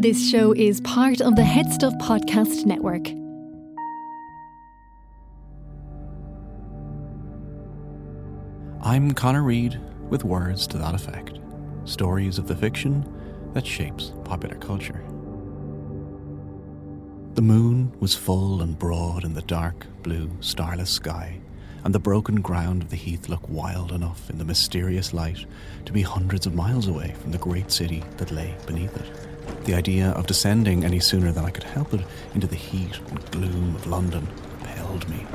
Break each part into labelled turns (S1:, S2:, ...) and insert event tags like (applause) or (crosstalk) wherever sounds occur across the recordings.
S1: This show is part of the Headstuff Podcast Network.
S2: I'm Connor Reid with words to that effect. Stories of the fiction that shapes popular culture. The moon was full and broad in the dark, blue, starless sky, and the broken ground of the heath looked wild enough in the mysterious light to be hundreds of miles away from the great city that lay beneath it. The idea of descending any sooner than I could help it into the heat and gloom of London repelled me.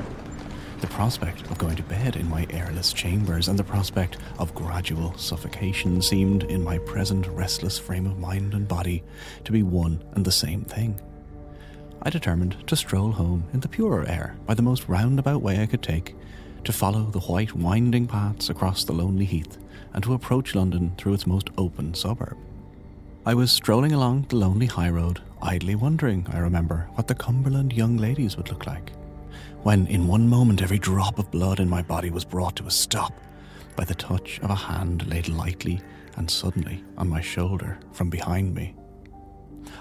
S2: The prospect of going to bed in my airless chambers and the prospect of gradual suffocation seemed, in my present restless frame of mind and body, to be one and the same thing. I determined to stroll home in the purer air by the most roundabout way I could take, to follow the white winding paths across the lonely heath, and to approach London through its most open suburb. I was strolling along the lonely high road, idly wondering, I remember, what the Cumberland young ladies would look like when in one moment every drop of blood in my body was brought to a stop by the touch of a hand laid lightly and suddenly on my shoulder from behind me.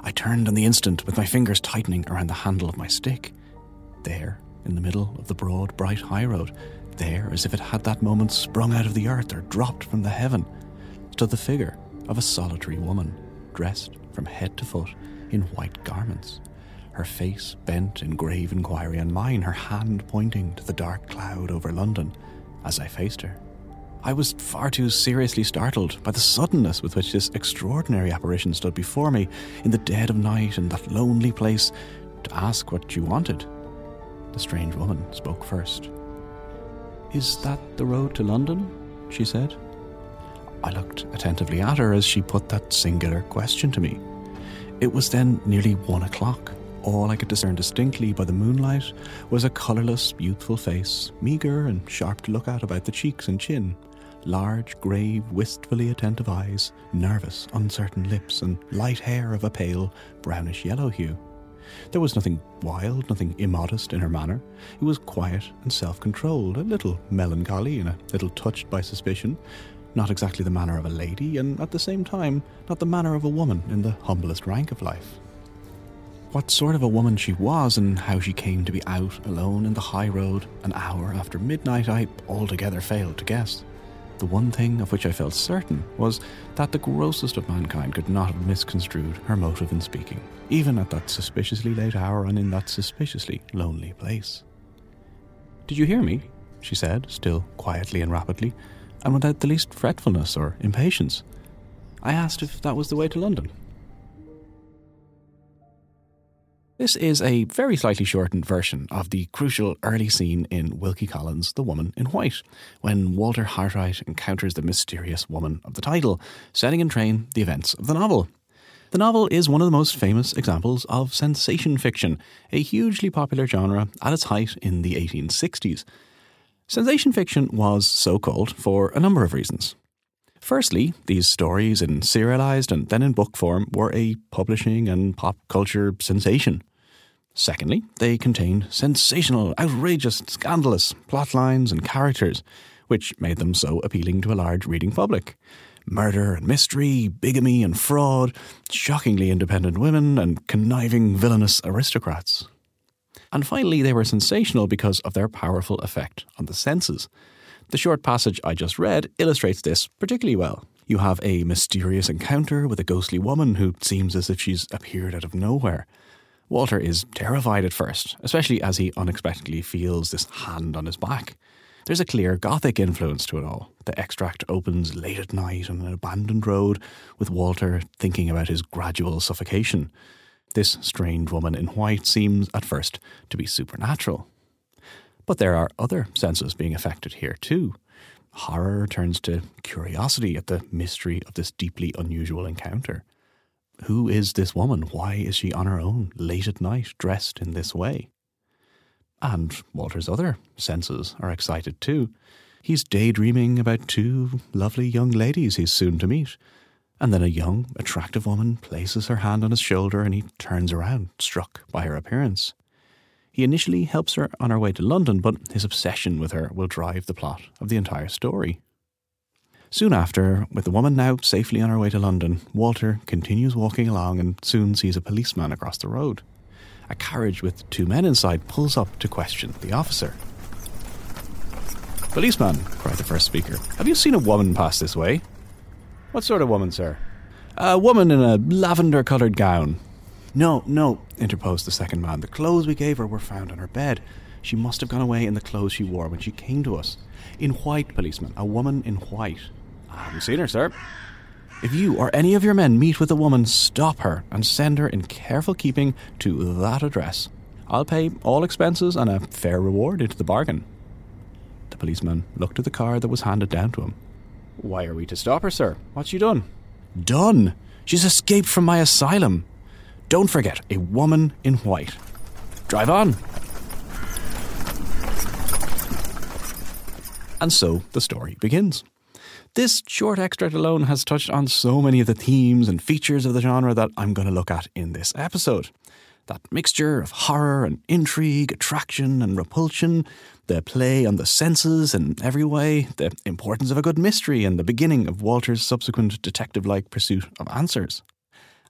S2: I turned on the instant with my fingers tightening around the handle of my stick. There, in the middle of the broad, bright highroad, there, as if it had that moment sprung out of the earth or dropped from the heaven, stood the figure of a solitary woman, dressed from head to foot in white garments her face bent in grave inquiry on mine, her hand pointing to the dark cloud over London as I faced her. I was far too seriously startled by the suddenness with which this extraordinary apparition stood before me in the dead of night in that lonely place to ask what she wanted. The strange woman spoke first. Is that the road to London? she said. I looked attentively at her as she put that singular question to me. It was then nearly one o'clock all I could discern distinctly by the moonlight was a colourless, youthful face, meagre and sharp to look at about the cheeks and chin, large, grave, wistfully attentive eyes, nervous, uncertain lips, and light hair of a pale, brownish yellow hue. There was nothing wild, nothing immodest in her manner. It was quiet and self controlled, a little melancholy and a little touched by suspicion. Not exactly the manner of a lady, and at the same time, not the manner of a woman in the humblest rank of life. What sort of a woman she was and how she came to be out alone in the high road an hour after midnight, I altogether failed to guess. The one thing of which I felt certain was that the grossest of mankind could not have misconstrued her motive in speaking, even at that suspiciously late hour and in that suspiciously lonely place. Did you hear me? she said, still quietly and rapidly, and without the least fretfulness or impatience. I asked if that was the way to London. This is a very slightly shortened version of the crucial early scene in Wilkie Collins' The Woman in White, when Walter Hartright encounters the mysterious woman of the title, setting in train the events of the novel. The novel is one of the most famous examples of sensation fiction, a hugely popular genre at its height in the 1860s. Sensation fiction was so called for a number of reasons. Firstly, these stories in serialized and then in book form were a publishing and pop culture sensation. Secondly, they contained sensational, outrageous, scandalous plot lines and characters, which made them so appealing to a large reading public. Murder and mystery, bigamy and fraud, shockingly independent women, and conniving villainous aristocrats. And finally, they were sensational because of their powerful effect on the senses. The short passage I just read illustrates this particularly well. You have a mysterious encounter with a ghostly woman who seems as if she's appeared out of nowhere. Walter is terrified at first, especially as he unexpectedly feels this hand on his back. There's a clear Gothic influence to it all. The extract opens late at night on an abandoned road, with Walter thinking about his gradual suffocation. This strange woman in white seems, at first, to be supernatural. But there are other senses being affected here, too. Horror turns to curiosity at the mystery of this deeply unusual encounter. Who is this woman? Why is she on her own, late at night, dressed in this way? And Walter's other senses are excited too. He's daydreaming about two lovely young ladies he's soon to meet. And then a young, attractive woman places her hand on his shoulder and he turns around, struck by her appearance. He initially helps her on her way to London, but his obsession with her will drive the plot of the entire story. Soon after, with the woman now safely on her way to London, Walter continues walking along and soon sees a policeman across the road. A carriage with two men inside pulls up to question the officer. Policeman, cried the first speaker, have you seen a woman pass this way? What sort of woman, sir? A woman in a lavender coloured gown. No, no, interposed the second man. The clothes we gave her were found on her bed. She must have gone away in the clothes she wore when she came to us. In white, policeman. A woman in white. I haven't seen her, sir. If you or any of your men meet with a woman, stop her and send her in careful keeping to that address. I'll pay all expenses and a fair reward into the bargain. The policeman looked at the card that was handed down to him. Why are we to stop her, sir? What's she done? Done! She's escaped from my asylum. Don't forget, a woman in white. Drive on! And so the story begins. This short extract alone has touched on so many of the themes and features of the genre that I'm going to look at in this episode. That mixture of horror and intrigue, attraction and repulsion, the play on the senses in every way, the importance of a good mystery, and the beginning of Walter's subsequent detective like pursuit of answers.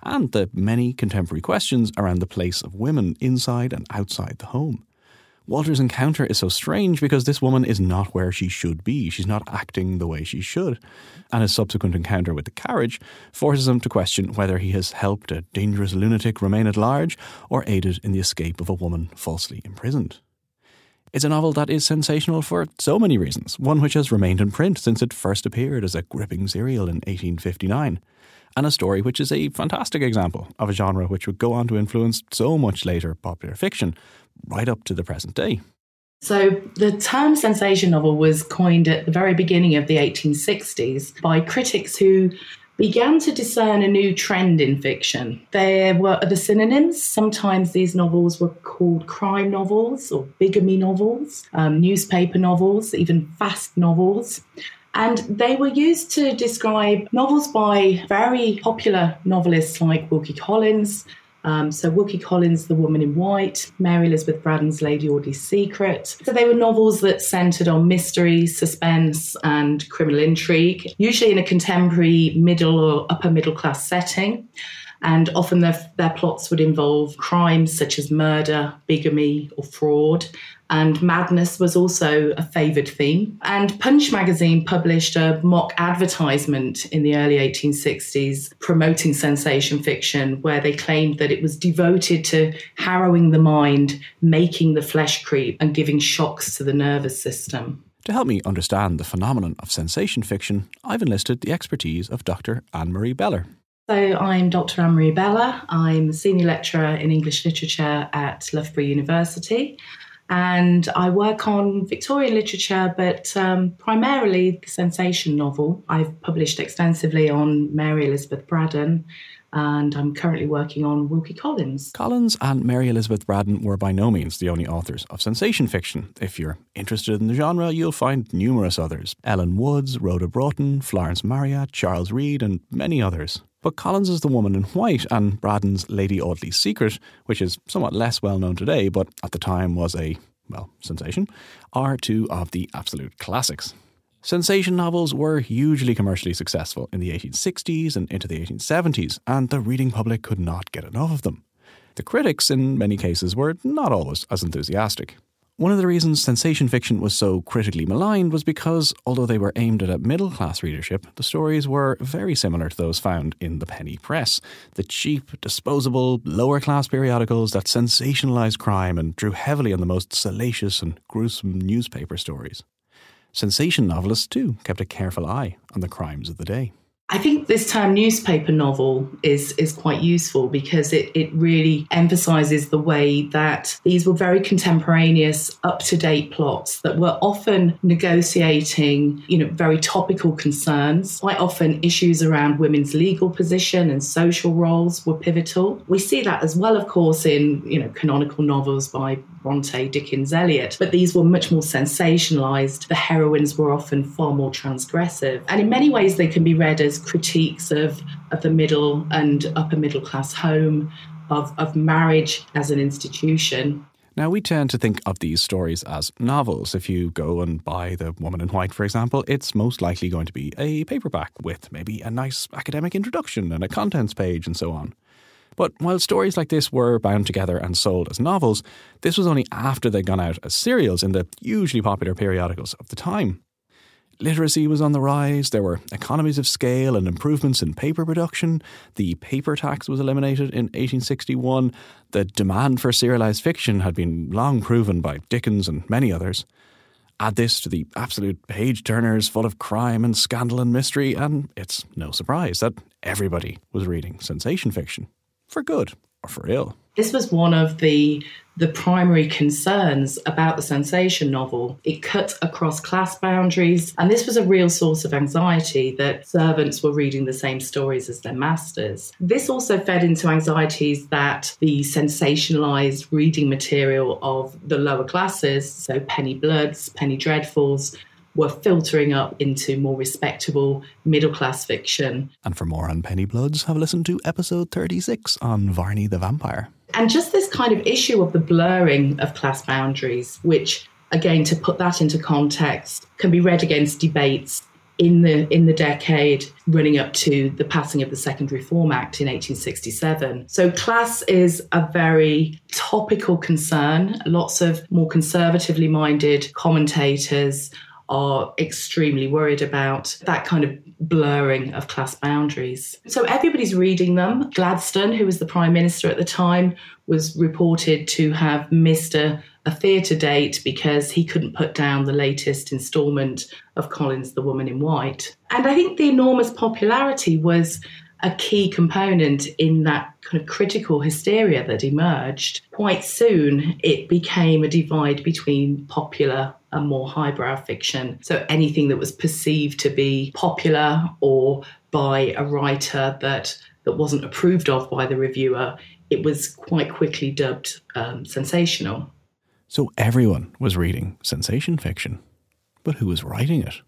S2: And the many contemporary questions around the place of women inside and outside the home. Walter's encounter is so strange because this woman is not where she should be. She's not acting the way she should. And his subsequent encounter with the carriage forces him to question whether he has helped a dangerous lunatic remain at large or aided in the escape of a woman falsely imprisoned. It's a novel that is sensational for so many reasons, one which has remained in print since it first appeared as a gripping serial in 1859 and a story which is a fantastic example of a genre which would go on to influence so much later popular fiction, right up to the present day.
S3: So, the term sensation novel was coined at the very beginning of the 1860s by critics who began to discern a new trend in fiction. There were other synonyms. Sometimes these novels were called crime novels or bigamy novels, um, newspaper novels, even fast novels. And they were used to describe novels by very popular novelists like Wilkie Collins. Um, so, Wilkie Collins' The Woman in White, Mary Elizabeth Braddon's Lady Audley's Secret. So, they were novels that centered on mystery, suspense, and criminal intrigue, usually in a contemporary middle or upper middle class setting and often their, their plots would involve crimes such as murder, bigamy, or fraud. And madness was also a favoured theme. And Punch magazine published a mock advertisement in the early 1860s promoting sensation fiction, where they claimed that it was devoted to harrowing the mind, making the flesh creep, and giving shocks to the nervous system.
S2: To help me understand the phenomenon of sensation fiction, I've enlisted the expertise of Dr. Anne Marie Beller.
S3: So, I'm Dr. Anne Marie Beller. I'm a senior lecturer in English literature at Loughborough University. And I work on Victorian literature, but um, primarily the sensation novel. I've published extensively on Mary Elizabeth Braddon, and I'm currently working on Wilkie Collins.
S2: Collins and Mary Elizabeth Braddon were by no means the only authors of sensation fiction. If you're interested in the genre, you'll find numerous others Ellen Woods, Rhoda Broughton, Florence Marryat, Charles Reade, and many others. But Collins's the woman in white, and Braddon's Lady Audley's Secret, which is somewhat less well known today, but at the time was a, well, sensation, are two of the absolute classics. Sensation novels were hugely commercially successful in the 1860s and into the 1870s, and the reading public could not get enough of them. The critics, in many cases, were not always as enthusiastic. One of the reasons sensation fiction was so critically maligned was because, although they were aimed at a middle class readership, the stories were very similar to those found in the penny press the cheap, disposable, lower class periodicals that sensationalized crime and drew heavily on the most salacious and gruesome newspaper stories. Sensation novelists, too, kept a careful eye on the crimes of the day.
S3: I think this term newspaper novel is is quite useful because it, it really emphasizes the way that these were very contemporaneous, up to date plots that were often negotiating, you know, very topical concerns. Quite often, issues around women's legal position and social roles were pivotal. We see that as well, of course, in you know canonical novels by Bronte, Dickens, Eliot, but these were much more sensationalized. The heroines were often far more transgressive, and in many ways, they can be read as critiques of, of the middle and upper middle class home, of, of marriage as an institution.
S2: Now, we tend to think of these stories as novels. If you go and buy The Woman in White, for example, it's most likely going to be a paperback with maybe a nice academic introduction and a contents page and so on. But while stories like this were bound together and sold as novels, this was only after they'd gone out as serials in the hugely popular periodicals of the time. Literacy was on the rise, there were economies of scale and improvements in paper production, the paper tax was eliminated in 1861, the demand for serialised fiction had been long proven by Dickens and many others. Add this to the absolute page turners full of crime and scandal and mystery, and it's no surprise that everybody was reading sensation fiction. For good or for ill.
S3: This was one of the the primary concerns about the sensation novel. It cut across class boundaries, and this was a real source of anxiety that servants were reading the same stories as their masters. This also fed into anxieties that the sensationalized reading material of the lower classes, so Penny Bloods, Penny Dreadfuls, were filtering up into more respectable middle class fiction.
S2: And for more on Penny Bloods, have a listen to episode 36 on Varney the Vampire.
S3: And just this kind of issue of the blurring of class boundaries, which, again, to put that into context, can be read against debates in the in the decade running up to the passing of the Second Reform Act in 1867. So class is a very topical concern. Lots of more conservatively minded commentators are extremely worried about that kind of blurring of class boundaries. So everybody's reading them. Gladstone, who was the Prime Minister at the time, was reported to have missed a, a theatre date because he couldn't put down the latest instalment of Collins' The Woman in White. And I think the enormous popularity was a key component in that kind of critical hysteria that emerged. Quite soon, it became a divide between popular and more highbrow fiction. So anything that was perceived to be popular or by a writer that that wasn't approved of by the reviewer, it was quite quickly dubbed um, sensational.
S2: So everyone was reading sensation fiction. But who was writing it?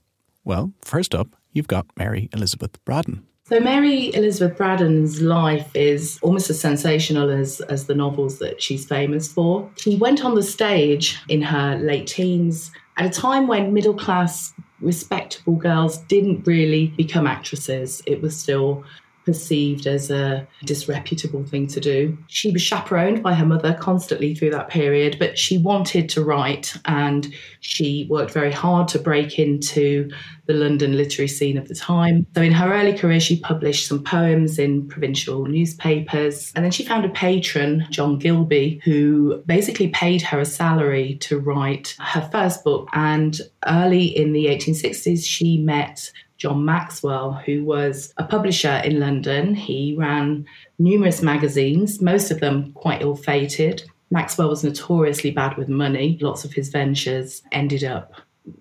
S2: Well, first up, you've got Mary Elizabeth Braddon.
S3: So Mary Elizabeth Braddon's life is almost as sensational as, as the novels that she's famous for. She went on the stage in her late teens at a time when middle class, respectable girls didn't really become actresses. It was still perceived as a disreputable thing to do. She was chaperoned by her mother constantly through that period, but she wanted to write and she worked very hard to break into the London literary scene of the time. So, in her early career, she published some poems in provincial newspapers. And then she found a patron, John Gilby, who basically paid her a salary to write her first book. And early in the 1860s, she met John Maxwell, who was a publisher in London. He ran numerous magazines, most of them quite ill fated. Maxwell was notoriously bad with money. Lots of his ventures ended up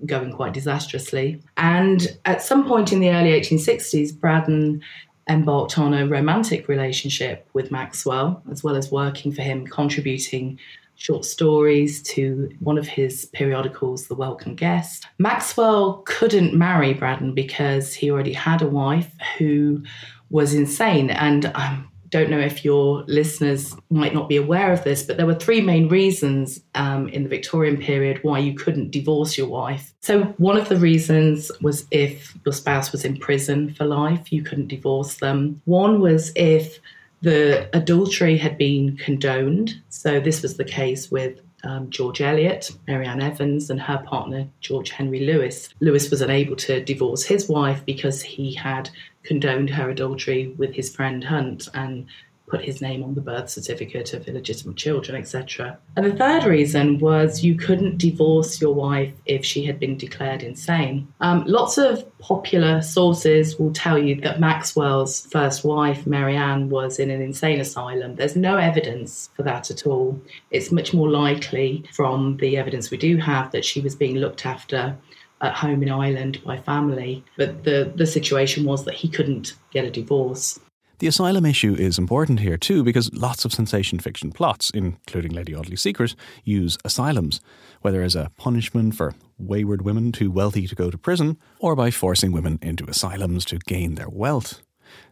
S3: going quite disastrously. And at some point in the early 1860s, Braddon embarked on a romantic relationship with Maxwell, as well as working for him, contributing short stories to one of his periodicals, The Welcome Guest. Maxwell couldn't marry Braddon because he already had a wife who was insane. And I don't know if your listeners might not be aware of this, but there were three main reasons um, in the Victorian period why you couldn't divorce your wife. So, one of the reasons was if your spouse was in prison for life, you couldn't divorce them. One was if the adultery had been condoned. So this was the case with um, George Eliot, Marianne Evans, and her partner, George Henry Lewes. Lewes was unable to divorce his wife because he had condoned her adultery with his friend Hunt and put his name on the birth certificate of illegitimate children, etc. And the third reason was you couldn't divorce your wife if she had been declared insane. Um, lots of popular sources will tell you that Maxwell's first wife, Marianne, was in an insane asylum. There's no evidence for that at all. It's much more likely from the evidence we do have that she was being looked after at home in Ireland by family. But the, the situation was that he couldn't get a divorce.
S2: The asylum issue is important here too because lots of sensation fiction plots, including Lady Audley's Secret, use asylums, whether as a punishment for wayward women too wealthy to go to prison or by forcing women into asylums to gain their wealth.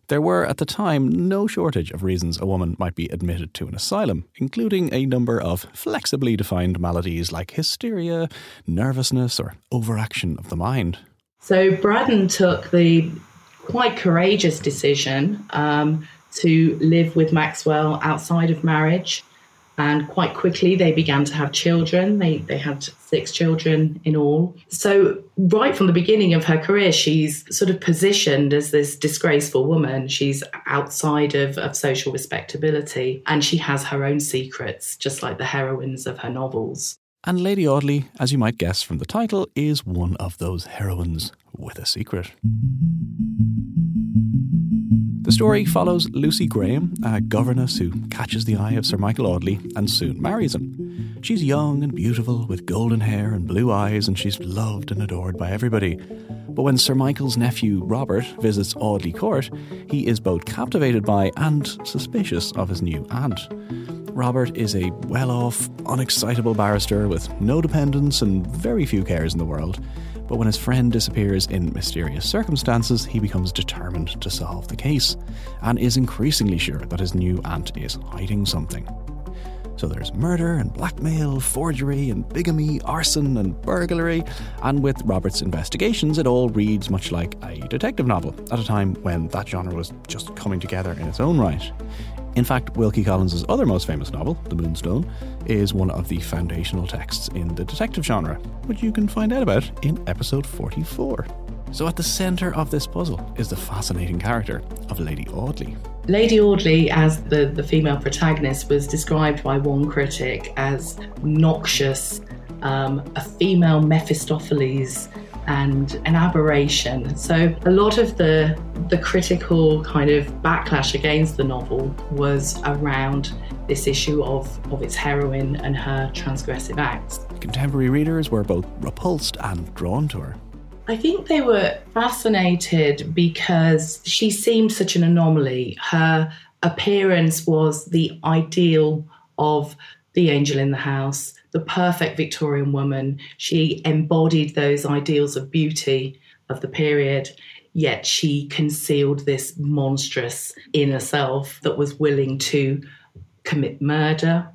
S2: There were, at the time, no shortage of reasons a woman might be admitted to an asylum, including a number of flexibly defined maladies like hysteria, nervousness, or overaction of the mind.
S3: So Braddon took the quite courageous decision um, to live with Maxwell outside of marriage. And quite quickly, they began to have children. They, they had six children in all. So, right from the beginning of her career, she's sort of positioned as this disgraceful woman. She's outside of, of social respectability and she has her own secrets, just like the heroines of her novels.
S2: And Lady Audley, as you might guess from the title, is one of those heroines with a secret. The story follows Lucy Graham, a governess who catches the eye of Sir Michael Audley and soon marries him. She's young and beautiful, with golden hair and blue eyes, and she's loved and adored by everybody. But when Sir Michael's nephew Robert visits Audley Court, he is both captivated by and suspicious of his new aunt. Robert is a well off, unexcitable barrister with no dependents and very few cares in the world. But when his friend disappears in mysterious circumstances, he becomes determined to solve the case, and is increasingly sure that his new aunt is hiding something. So there's murder and blackmail, forgery and bigamy, arson and burglary, and with Robert's investigations, it all reads much like a detective novel at a time when that genre was just coming together in its own right. In fact, Wilkie Collins' other most famous novel, The Moonstone, is one of the foundational texts in the detective genre, which you can find out about in episode 44. So, at the centre of this puzzle is the fascinating character of Lady Audley.
S3: Lady Audley, as the, the female protagonist, was described by one critic as noxious, um, a female Mephistopheles, and an aberration. So a lot of the the critical kind of backlash against the novel was around this issue of, of its heroine and her transgressive acts.
S2: Contemporary readers were both repulsed and drawn to her.
S3: I think they were fascinated because she seemed such an anomaly. Her appearance was the ideal of the angel in the house, the perfect Victorian woman. She embodied those ideals of beauty of the period, yet she concealed this monstrous inner self that was willing to commit murder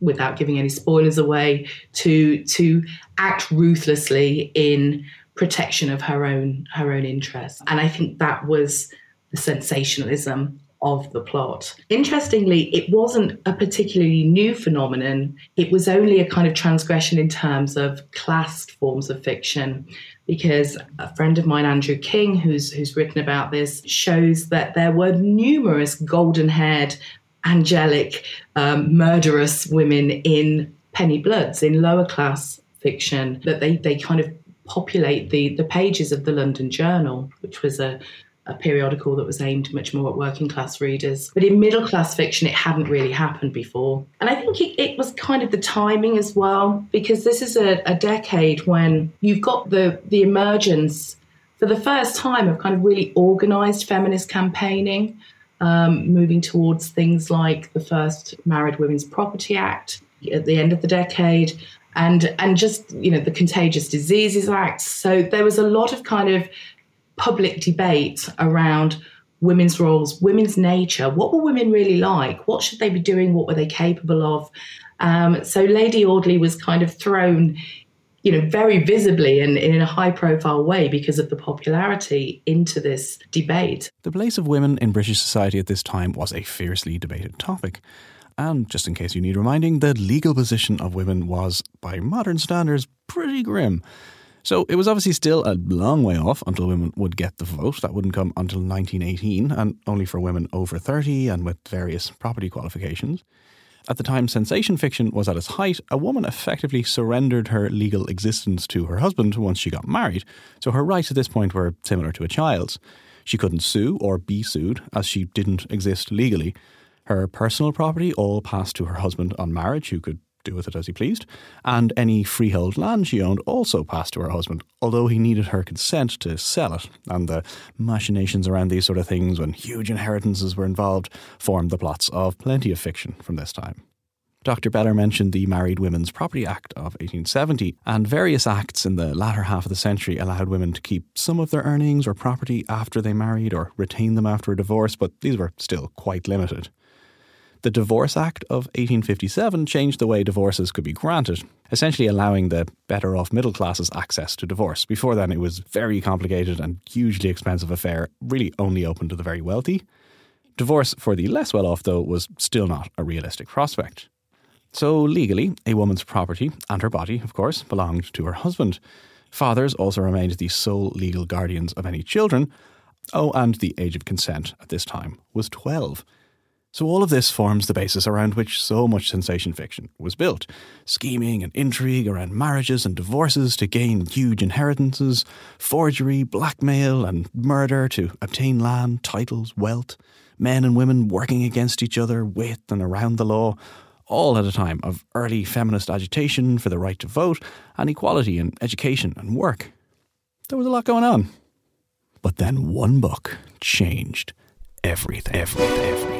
S3: without giving any spoilers away, to to act ruthlessly in protection of her own her own interests. And I think that was the sensationalism of the plot. Interestingly, it wasn't a particularly new phenomenon. It was only a kind of transgression in terms of class forms of fiction. Because a friend of mine, Andrew King, who's who's written about this, shows that there were numerous golden-haired, angelic, um, murderous women in penny bloods in lower class fiction. That they they kind of populate the the pages of the London Journal, which was a a periodical that was aimed much more at working class readers. But in middle class fiction, it hadn't really happened before. And I think it, it was kind of the timing as well, because this is a, a decade when you've got the, the emergence for the first time of kind of really organized feminist campaigning, um, moving towards things like the first Married Women's Property Act at the end of the decade. And, and just you know the Contagious Diseases Act. So there was a lot of kind of public debate around women's roles, women's nature. What were women really like? What should they be doing? What were they capable of? Um, so Lady Audley was kind of thrown, you know, very visibly and in a high profile way because of the popularity into this debate.
S2: The place of women in British society at this time was a fiercely debated topic. And just in case you need reminding, the legal position of women was, by modern standards, pretty grim. So it was obviously still a long way off until women would get the vote. That wouldn't come until 1918, and only for women over 30 and with various property qualifications. At the time sensation fiction was at its height, a woman effectively surrendered her legal existence to her husband once she got married, so her rights at this point were similar to a child's. She couldn't sue or be sued, as she didn't exist legally. Her personal property all passed to her husband on marriage, who could do with it as he pleased, and any freehold land she owned also passed to her husband, although he needed her consent to sell it, and the machinations around these sort of things when huge inheritances were involved formed the plots of plenty of fiction from this time. Dr. Beller mentioned the Married Women's Property Act of 1870, and various acts in the latter half of the century allowed women to keep some of their earnings or property after they married or retain them after a divorce, but these were still quite limited. The Divorce Act of 1857 changed the way divorces could be granted, essentially allowing the better off middle classes access to divorce. Before then, it was very complicated and hugely expensive affair, really only open to the very wealthy. Divorce for the less well off, though, was still not a realistic prospect. So, legally, a woman's property, and her body, of course, belonged to her husband. Fathers also remained the sole legal guardians of any children. Oh, and the age of consent at this time was 12. So, all of this forms the basis around which so much sensation fiction was built scheming and intrigue around marriages and divorces to gain huge inheritances, forgery, blackmail, and murder to obtain land, titles, wealth, men and women working against each other with and around the law, all at a time of early feminist agitation for the right to vote and equality in education and work. There was a lot going on. But then one book changed everything. Everything. Everything.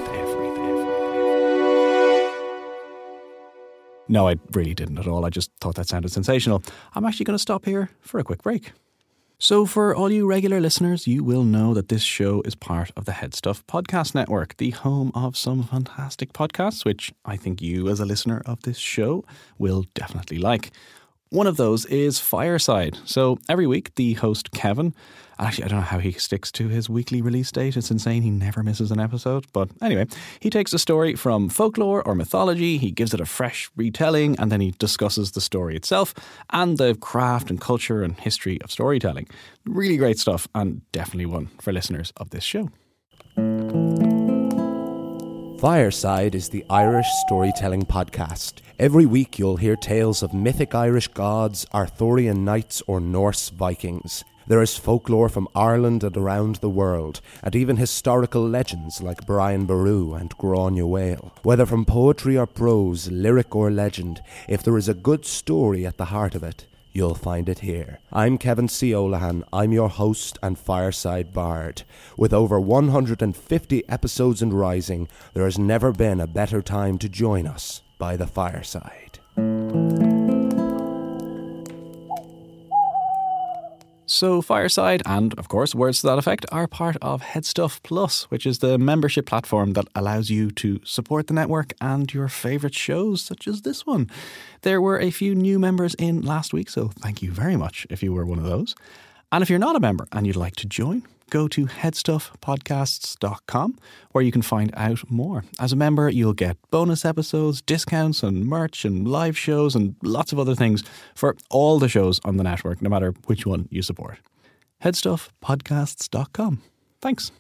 S2: No, I really didn't at all. I just thought that sounded sensational. I'm actually going to stop here for a quick break. So, for all you regular listeners, you will know that this show is part of the Headstuff Podcast Network, the home of some fantastic podcasts, which I think you, as a listener of this show, will definitely like. One of those is Fireside. So every week, the host Kevin, actually, I don't know how he sticks to his weekly release date. It's insane. He never misses an episode. But anyway, he takes a story from folklore or mythology, he gives it a fresh retelling, and then he discusses the story itself and the craft and culture and history of storytelling. Really great stuff, and definitely one for listeners of this show.
S4: Fireside is the Irish storytelling podcast. Every week you'll hear tales of mythic Irish gods, Arthurian knights, or Norse Vikings. There is folklore from Ireland and around the world, and even historical legends like Brian Boru and Gráinne Mhaol. Whether from poetry or prose, lyric or legend, if there is a good story at the heart of it, you'll find it here. I'm Kevin C. Olahan. I'm your host and fireside bard. With over 150 episodes and rising, there has never been a better time to join us by the fireside.
S2: So, Fireside and, of course, Words to That Effect are part of Headstuff Plus, which is the membership platform that allows you to support the network and your favourite shows, such as this one. There were a few new members in last week, so thank you very much if you were one of those. And if you're not a member and you'd like to join, go to headstuffpodcasts.com where you can find out more. As a member, you'll get bonus episodes, discounts, and merch, and live shows, and lots of other things for all the shows on the network, no matter which one you support. Headstuffpodcasts.com. Thanks.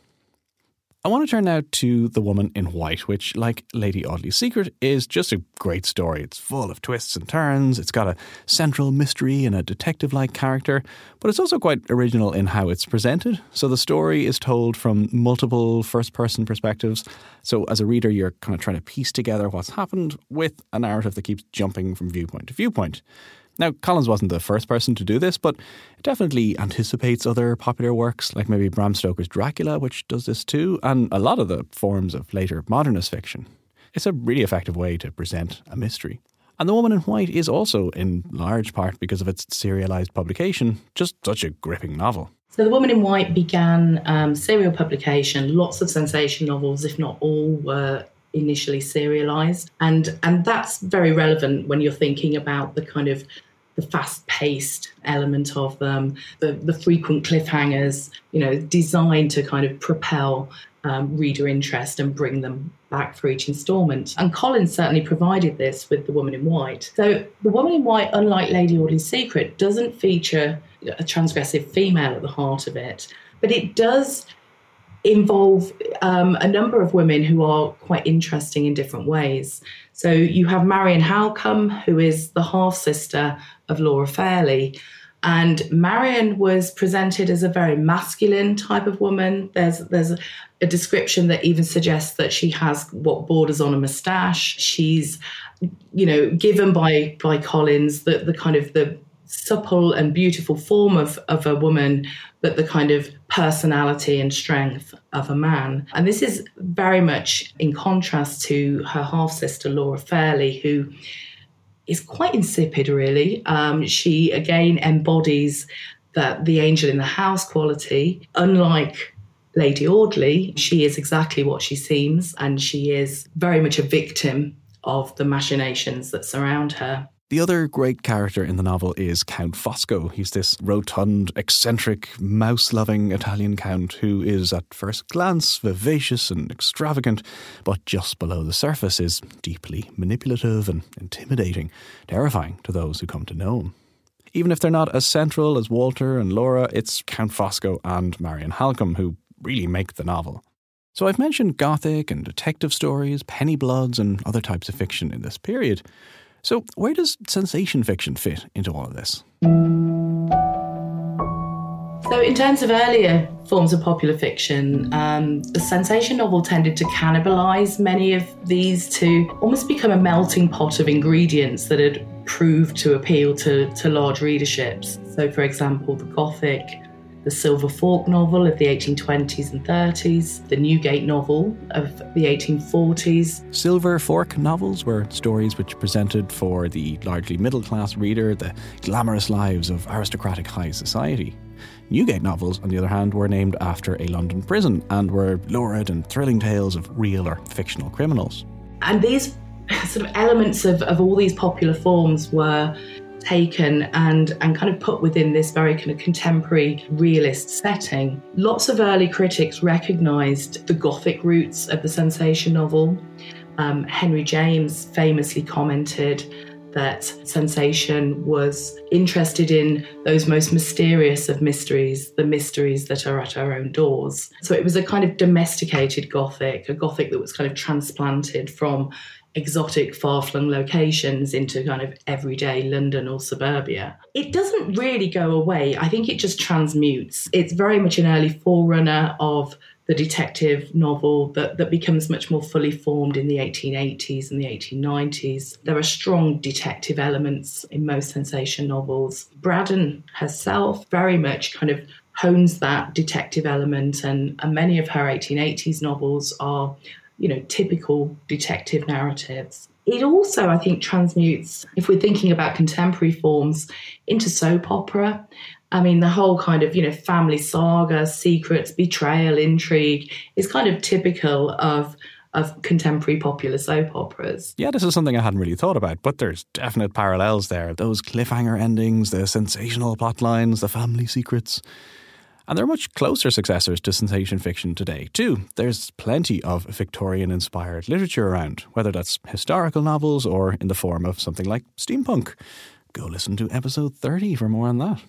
S2: I want to turn now to The Woman in White, which, like Lady Audley's Secret, is just a great story. It's full of twists and turns, it's got a central mystery and a detective like character, but it's also quite original in how it's presented. So the story is told from multiple first person perspectives. So as a reader, you're kind of trying to piece together what's happened with a narrative that keeps jumping from viewpoint to viewpoint. Now, Collins wasn't the first person to do this, but it definitely anticipates other popular works like maybe Bram Stoker's Dracula, which does this too, and a lot of the forms of later modernist fiction. It's a really effective way to present a mystery. And The Woman in White is also, in large part because of its serialized publication, just such a gripping novel.
S3: So, The Woman in White began um, serial publication. Lots of sensation novels, if not all, were initially serialized and and that's very relevant when you're thinking about the kind of the fast-paced element of them, the, the frequent cliffhangers, you know, designed to kind of propel um, reader interest and bring them back for each instalment. And Collins certainly provided this with The Woman in White. So The Woman in White, unlike Lady Audley's Secret, doesn't feature a transgressive female at the heart of it, but it does involve um, a number of women who are quite interesting in different ways. So you have Marian Halcombe, who is the half sister of Laura Fairlie. And Marian was presented as a very masculine type of woman. There's there's a description that even suggests that she has what borders on a moustache. She's, you know, given by by Collins the the kind of the supple and beautiful form of, of a woman, but the kind of personality and strength of a man. And this is very much in contrast to her half sister, Laura Fairlie, who is quite insipid, really. Um, she again embodies that the angel in the house quality, unlike Lady Audley, she is exactly what she seems, and she is very much a victim of the machinations that surround her.
S2: The other great character in the novel is Count Fosco. He's this rotund, eccentric, mouse loving Italian count who is, at first glance, vivacious and extravagant, but just below the surface is deeply manipulative and intimidating, terrifying to those who come to know him. Even if they're not as central as Walter and Laura, it's Count Fosco and Marian Halcombe who really make the novel. So I've mentioned gothic and detective stories, penny bloods, and other types of fiction in this period. So where does sensation fiction fit into all of this?
S3: So, in terms of earlier forms of popular fiction, um, the sensation novel tended to cannibalize many of these to almost become a melting pot of ingredients that had proved to appeal to, to large readerships. So, for example, the Gothic the Silver Fork novel of the 1820s and 30s, the Newgate novel of the 1840s.
S2: Silver Fork novels were stories which presented for the largely middle class reader the glamorous lives of aristocratic high society. Newgate novels, on the other hand, were named after a London prison and were lurid and thrilling tales of real or fictional criminals.
S3: And these sort of elements of, of all these popular forms were taken and, and kind of put within this very kind of contemporary realist setting. Lots of early critics recognised the Gothic roots of the sensation novel. Um, Henry James famously commented that sensation was interested in those most mysterious of mysteries, the mysteries that are at our own doors. So it was a kind of domesticated Gothic, a Gothic that was kind of transplanted from exotic, far flung locations into kind of everyday London or suburbia. It doesn't really go away. I think it just transmutes. It's very much an early forerunner of the detective novel that, that becomes much more fully formed in the 1880s and the 1890s. There are strong detective elements in most sensation novels. Braddon herself very much kind of hones that detective element, and, and many of her 1880s novels are you know, typical detective narratives. It also, I think, transmutes, if we're thinking about contemporary forms, into soap opera. I mean, the whole kind of, you know, family saga, secrets, betrayal, intrigue is kind of typical of of contemporary popular soap operas.
S2: Yeah, this is something I hadn't really thought about, but there's definite parallels there. Those cliffhanger endings, the sensational plot lines, the family secrets. And there are much closer successors to sensation fiction today, too. There's plenty of Victorian inspired literature around, whether that's historical novels or in the form of something like steampunk. Go listen to episode 30 for more on that.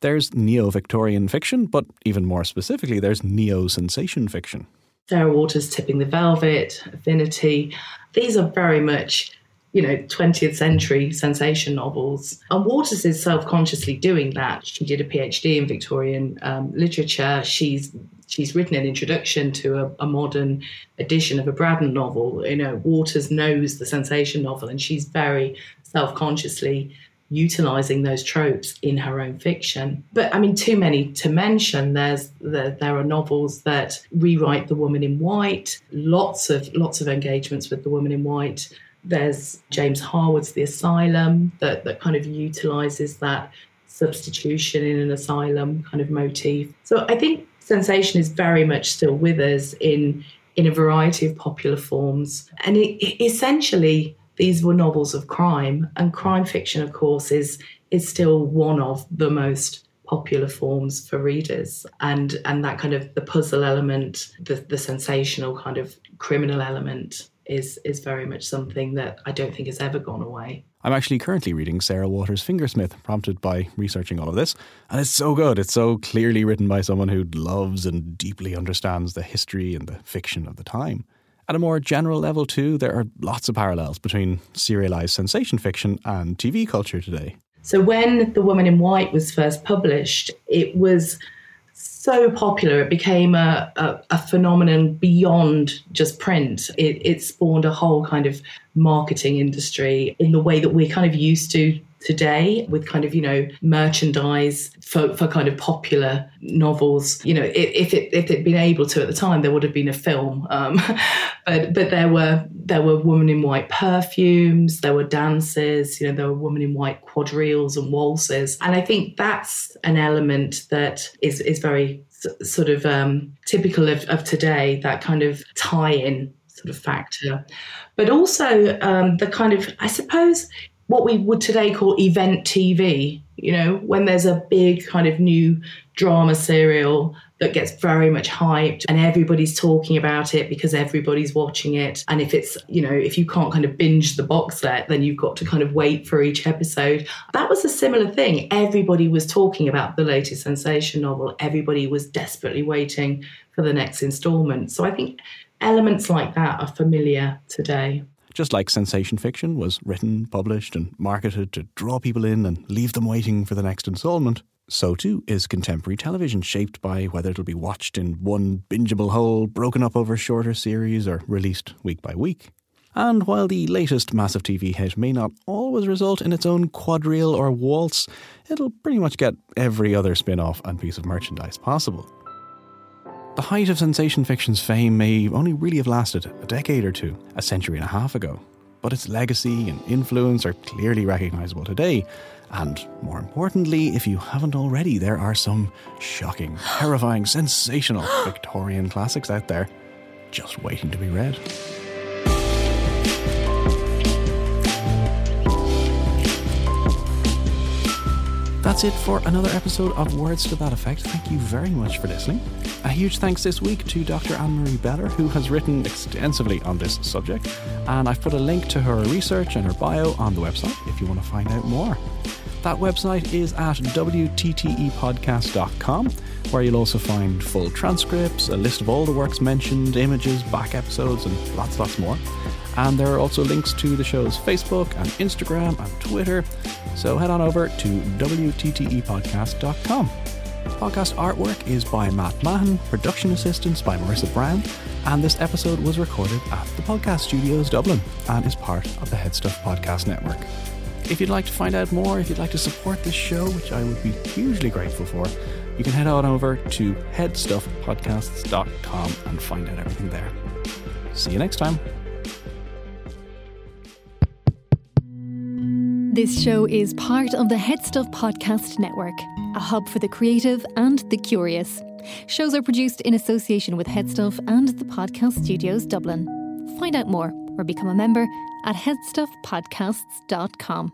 S2: There's neo Victorian fiction, but even more specifically, there's neo sensation fiction.
S3: Sarah Waters' Tipping the Velvet, Affinity. These are very much you know, 20th century sensation novels. And Waters is self consciously doing that. She did a PhD in Victorian um, literature. She's she's written an introduction to a, a, modern edition of a Braddon novel. You know, Waters knows the sensation novel, and she's very self consciously utilizing those tropes in her own fiction. But I mean, too many to mention. There's the, there are novels that rewrite the woman in white. Lots of lots of engagements with the woman in white. There's James Harwood's The Asylum that, that kind of utilizes that substitution in an asylum kind of motif. So I think sensation is very much still with us in in a variety of popular forms. And it, essentially, these were novels of crime, and crime fiction, of course, is is still one of the most popular forms for readers. And and that kind of the puzzle element, the the sensational kind of criminal element is is very much something that I don't think has ever gone away.
S2: I'm actually currently reading Sarah Waters' Fingersmith, prompted by researching all of this, and it's so good. It's so clearly written by someone who loves and deeply understands the history and the fiction of the time. At a more general level, too, there are lots of parallels between serialized sensation fiction and TV culture today.
S3: So, when The Woman in White was first published, it was so popular. It became a, a, a phenomenon beyond just print. It, it, spawned a whole kind of marketing industry in the way that we're kind of used to today with kind of, you know, merchandise for, for kind of popular novels. You know, if, it if it'd been able to at the time, there would have been a film. Um, (laughs) but but there were there were women in white perfumes, there were dances, you know, there were women in white quadrilles and waltzes. And I think that's an element that is is very sort of um, typical of, of today, that kind of tie-in sort of factor. But also um, the kind of, I suppose, what we would today call event TV, you know, when there's a big kind of new drama serial that gets very much hyped and everybody's talking about it because everybody's watching it. And if it's, you know, if you can't kind of binge the box set, then you've got to kind of wait for each episode. That was a similar thing. Everybody was talking about the latest sensation novel, everybody was desperately waiting for the next installment. So I think elements like that are familiar today.
S2: Just like sensation fiction was written, published, and marketed to draw people in and leave them waiting for the next installment, so too is contemporary television, shaped by whether it'll be watched in one bingeable whole, broken up over shorter series, or released week by week. And while the latest massive TV hit may not always result in its own quadrille or waltz, it'll pretty much get every other spin off and piece of merchandise possible. The height of sensation fiction's fame may only really have lasted a decade or two, a century and a half ago, but its legacy and influence are clearly recognisable today. And more importantly, if you haven't already, there are some shocking, terrifying, sensational (gasps) Victorian classics out there just waiting to be read. That's it for another episode of Words to That Effect. Thank you very much for listening. A huge thanks this week to Dr. Anne Marie Beller, who has written extensively on this subject, and I've put a link to her research and her bio on the website if you want to find out more. That website is at wttepodcast.com, where you'll also find full transcripts, a list of all the works mentioned, images, back episodes, and lots, lots more. And there are also links to the show's Facebook and Instagram and Twitter. So head on over to WTTEpodcast.com. Podcast artwork is by Matt Mahan, production assistance by Marissa Brown, and this episode was recorded at the Podcast Studios Dublin and is part of the Headstuff Podcast Network. If you'd like to find out more, if you'd like to support this show, which I would be hugely grateful for, you can head on over to headstuffpodcasts.com and find out everything there. See you next time.
S1: This show is part of the Headstuff Podcast Network, a hub for the creative and the curious. Shows are produced in association with Headstuff and the Podcast Studios Dublin. Find out more or become a member at headstuffpodcasts.com.